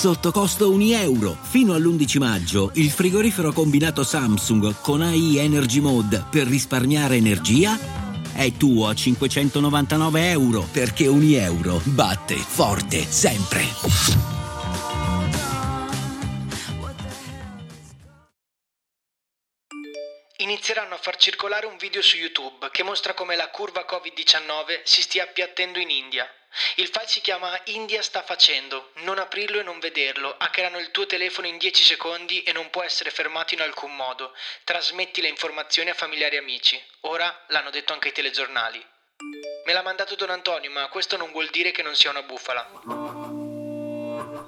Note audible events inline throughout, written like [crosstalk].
Sotto costo 1 euro. Fino all'11 maggio il frigorifero combinato Samsung con AI Energy Mode per risparmiare energia è tuo a 599 euro perché 1 euro batte forte sempre. Inizieranno a far circolare un video su YouTube che mostra come la curva Covid-19 si stia appiattendo in India. Il file si chiama India sta facendo, non aprirlo e non vederlo, hackeranno il tuo telefono in 10 secondi e non può essere fermato in alcun modo. Trasmetti le informazioni a familiari e amici. Ora l'hanno detto anche i telegiornali. Me l'ha mandato Don Antonio, ma questo non vuol dire che non sia una bufala.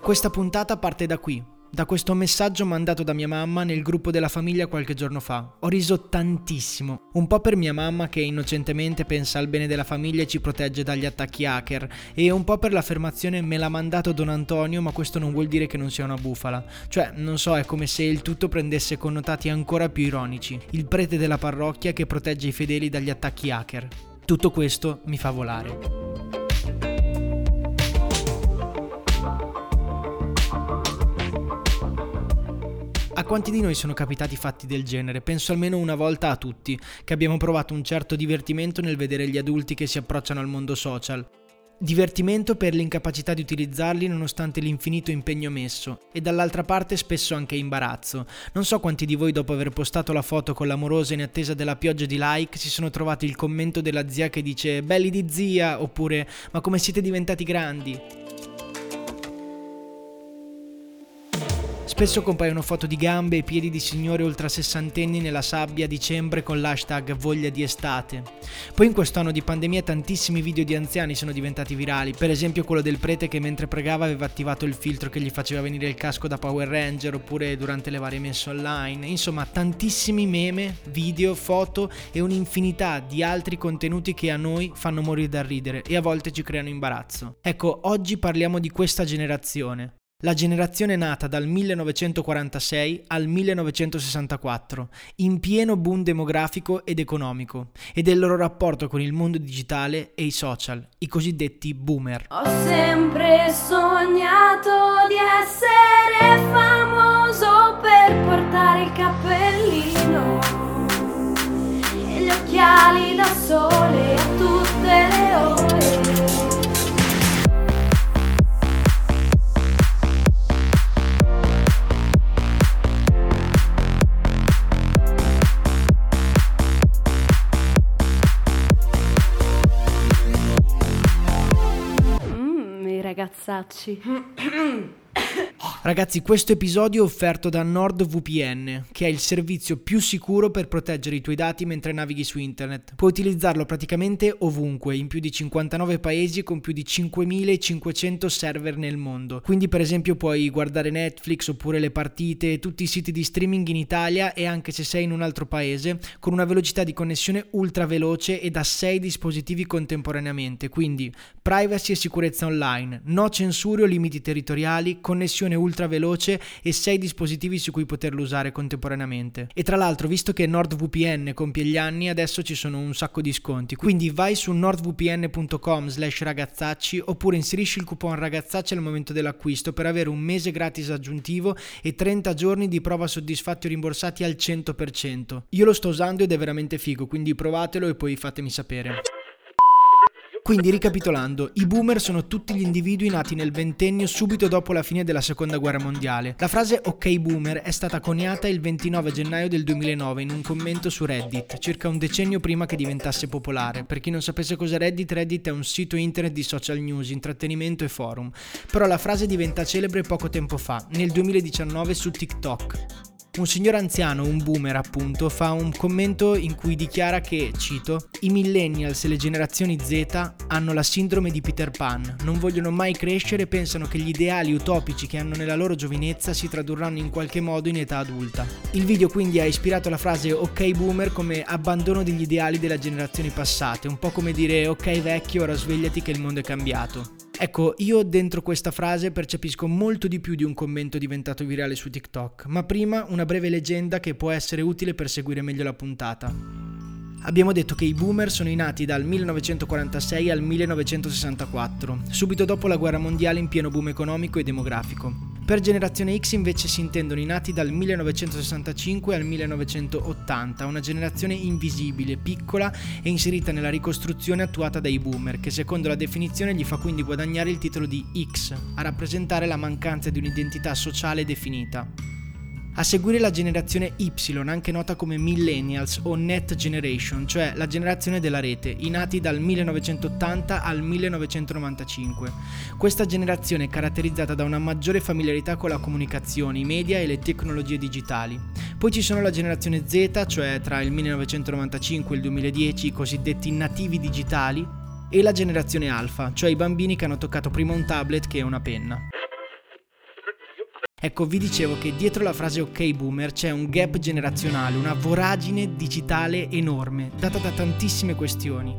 Questa puntata parte da qui, da questo messaggio mandato da mia mamma nel gruppo della famiglia qualche giorno fa. Ho riso tantissimo, un po' per mia mamma che innocentemente pensa al bene della famiglia e ci protegge dagli attacchi hacker, e un po' per l'affermazione me l'ha mandato Don Antonio, ma questo non vuol dire che non sia una bufala. Cioè, non so, è come se il tutto prendesse connotati ancora più ironici. Il prete della parrocchia che protegge i fedeli dagli attacchi hacker. Tutto questo mi fa volare. A quanti di noi sono capitati fatti del genere? Penso almeno una volta a tutti, che abbiamo provato un certo divertimento nel vedere gli adulti che si approcciano al mondo social. Divertimento per l'incapacità di utilizzarli nonostante l'infinito impegno messo, e dall'altra parte spesso anche imbarazzo. Non so quanti di voi dopo aver postato la foto con l'amorosa in attesa della pioggia di like si sono trovati il commento della zia che dice belli di zia oppure ma come siete diventati grandi. Spesso compaiono foto di gambe e piedi di signore ultra sessantenni nella sabbia a dicembre con l'hashtag voglia di estate. Poi in questo anno di pandemia tantissimi video di anziani sono diventati virali, per esempio quello del prete che mentre pregava aveva attivato il filtro che gli faceva venire il casco da Power Ranger oppure durante le varie messe online. Insomma, tantissimi meme, video, foto e un'infinità di altri contenuti che a noi fanno morire da ridere e a volte ci creano imbarazzo. Ecco, oggi parliamo di questa generazione, la generazione nata dal 1946 al 1964, in pieno boom demografico ed economico, e del loro rapporto con il mondo digitale e i social, i cosiddetti boomer. Ho sempre sognato di essere famoso per portare il cappellino e gli occhiali da sole a tutte le ore. Ragazzacci. [coughs] [coughs] [coughs] Ragazzi, questo episodio è offerto da NordVPN, che è il servizio più sicuro per proteggere i tuoi dati mentre navighi su internet. Puoi utilizzarlo praticamente ovunque, in più di 59 paesi con più di 5500 server nel mondo. Quindi per esempio puoi guardare Netflix oppure le partite, tutti i siti di streaming in Italia e anche se sei in un altro paese, con una velocità di connessione ultra veloce e da 6 dispositivi contemporaneamente. Quindi privacy e sicurezza online, no censure o limiti territoriali, connessione ultra veloce e 6 dispositivi su cui poterlo usare contemporaneamente. E tra l'altro, visto che NordVPN compie gli anni, adesso ci sono un sacco di sconti. Quindi vai su nordvpn.com slash ragazzacci oppure inserisci il coupon ragazzacci al momento dell'acquisto per avere un mese gratis aggiuntivo e 30 giorni di prova soddisfatti o rimborsati al 100%. Io lo sto usando ed è veramente figo, quindi provatelo e poi fatemi sapere. Quindi ricapitolando, i boomer sono tutti gli individui nati nel ventennio subito dopo la fine della seconda guerra mondiale. La frase ok boomer è stata coniata il 29 gennaio del 2009 in un commento su Reddit, circa un decennio prima che diventasse popolare. Per chi non sapesse cosa Reddit, Reddit è un sito internet di social news, intrattenimento e forum. Però la frase diventa celebre poco tempo fa, nel 2019 su TikTok. Un signor anziano, un boomer appunto, fa un commento in cui dichiara che, cito, i millennials e le generazioni Z hanno la sindrome di Peter Pan, non vogliono mai crescere e pensano che gli ideali utopici che hanno nella loro giovinezza si tradurranno in qualche modo in età adulta. Il video quindi ha ispirato la frase ok boomer come abbandono degli ideali delle generazioni passate, un po' come dire ok vecchio, ora svegliati che il mondo è cambiato. Ecco, io dentro questa frase percepisco molto di più di un commento diventato virale su TikTok, ma prima una breve leggenda che può essere utile per seguire meglio la puntata. Abbiamo detto che i boomer sono i nati dal 1946 al 1964, subito dopo la guerra mondiale in pieno boom economico e demografico. Per generazione X invece si intendono i nati dal 1965 al 1980, una generazione invisibile, piccola e inserita nella ricostruzione attuata dai boomer, che secondo la definizione gli fa quindi guadagnare il titolo di X, a rappresentare la mancanza di un'identità sociale definita. A seguire la generazione Y, anche nota come Millennials o Net Generation, cioè la generazione della rete, i nati dal 1980 al 1995. Questa generazione è caratterizzata da una maggiore familiarità con la comunicazione, i media e le tecnologie digitali. Poi ci sono la generazione Z, cioè tra il 1995 e il 2010 i cosiddetti nativi digitali, e la generazione alfa, cioè i bambini che hanno toccato prima un tablet che una penna. Ecco, vi dicevo che dietro la frase ok boomer c'è un gap generazionale, una voragine digitale enorme, data da tantissime questioni.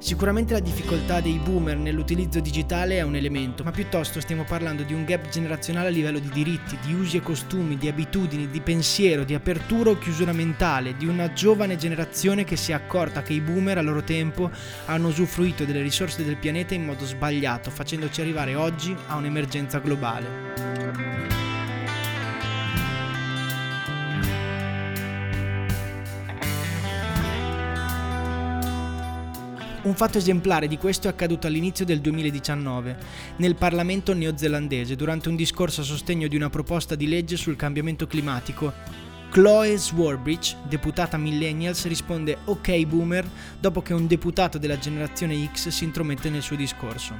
Sicuramente la difficoltà dei boomer nell'utilizzo digitale è un elemento, ma piuttosto stiamo parlando di un gap generazionale a livello di diritti, di usi e costumi, di abitudini, di pensiero, di apertura o chiusura mentale, di una giovane generazione che si è accorta che i boomer a loro tempo hanno usufruito delle risorse del pianeta in modo sbagliato, facendoci arrivare oggi a un'emergenza globale. Un fatto esemplare di questo è accaduto all'inizio del 2019, nel Parlamento neozelandese, durante un discorso a sostegno di una proposta di legge sul cambiamento climatico Chloe Swarbridge, deputata millennials, risponde ok boomer dopo che un deputato della generazione X si intromette nel suo discorso.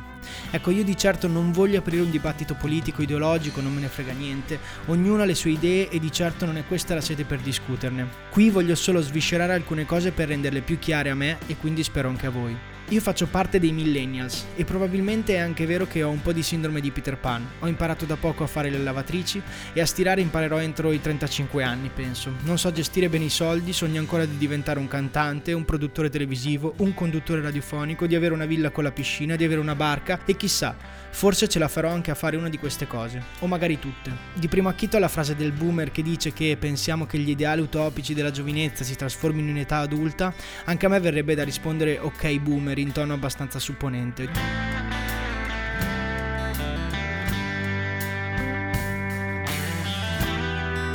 Ecco, io di certo non voglio aprire un dibattito politico, ideologico, non me ne frega niente, ognuno ha le sue idee e di certo non è questa la sede per discuterne. Qui voglio solo sviscerare alcune cose per renderle più chiare a me e quindi spero anche a voi. Io faccio parte dei millennials e probabilmente è anche vero che ho un po' di sindrome di Peter Pan. Ho imparato da poco a fare le lavatrici e a stirare imparerò entro i 35 anni, penso. Non so gestire bene i soldi, sogno ancora di diventare un cantante, un produttore televisivo, un conduttore radiofonico, di avere una villa con la piscina, di avere una barca e chissà, forse ce la farò anche a fare una di queste cose, o magari tutte. Di primo acchito la frase del boomer che dice che pensiamo che gli ideali utopici della giovinezza si trasformino in età adulta, anche a me verrebbe da rispondere ok boomer tono abbastanza supponente.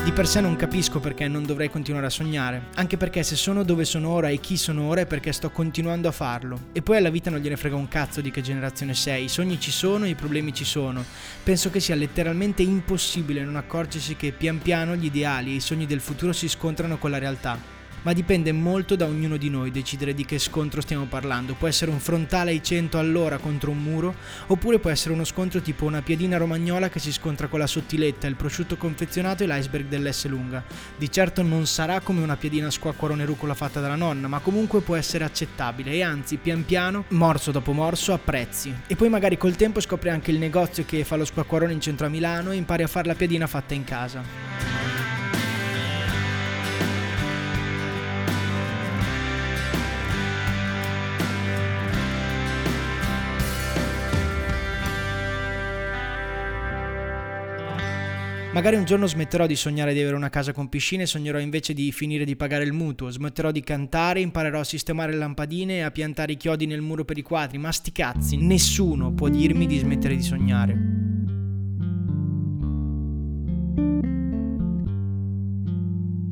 Di per sé non capisco perché non dovrei continuare a sognare, anche perché se sono dove sono ora e chi sono ora è perché sto continuando a farlo. E poi alla vita non gliene frega un cazzo di che generazione sei, i sogni ci sono, i problemi ci sono. Penso che sia letteralmente impossibile non accorgersi che pian piano gli ideali e i sogni del futuro si scontrano con la realtà ma dipende molto da ognuno di noi decidere di che scontro stiamo parlando. Può essere un frontale ai 100 all'ora contro un muro, oppure può essere uno scontro tipo una piadina romagnola che si scontra con la sottiletta, il prosciutto confezionato e l'iceberg dell'S lunga. Di certo non sarà come una piadina squacquarone rucola fatta dalla nonna, ma comunque può essere accettabile e anzi, pian piano, morso dopo morso, apprezzi. E poi magari col tempo scopri anche il negozio che fa lo squacquarone in centro a Milano e impari a fare la piadina fatta in casa. Magari un giorno smetterò di sognare di avere una casa con piscina e sognerò invece di finire di pagare il mutuo, smetterò di cantare, imparerò a sistemare le lampadine e a piantare i chiodi nel muro per i quadri, ma sti cazzi, nessuno può dirmi di smettere di sognare.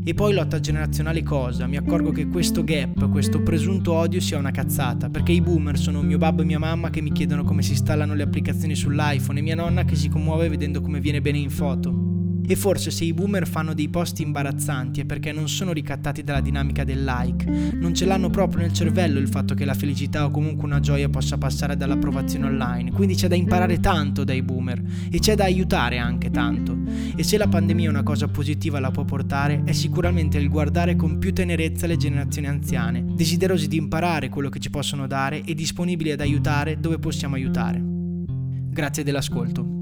E poi lotta generazionale cosa? Mi accorgo che questo gap, questo presunto odio sia una cazzata, perché i boomer sono mio babbo e mia mamma che mi chiedono come si installano le applicazioni sull'iPhone e mia nonna che si commuove vedendo come viene bene in foto. E forse se i boomer fanno dei post imbarazzanti è perché non sono ricattati dalla dinamica del like, non ce l'hanno proprio nel cervello il fatto che la felicità o comunque una gioia possa passare dall'approvazione online, quindi c'è da imparare tanto dai boomer e c'è da aiutare anche tanto. E se la pandemia una cosa positiva la può portare, è sicuramente il guardare con più tenerezza le generazioni anziane, desiderosi di imparare quello che ci possono dare e disponibili ad aiutare dove possiamo aiutare. Grazie dell'ascolto.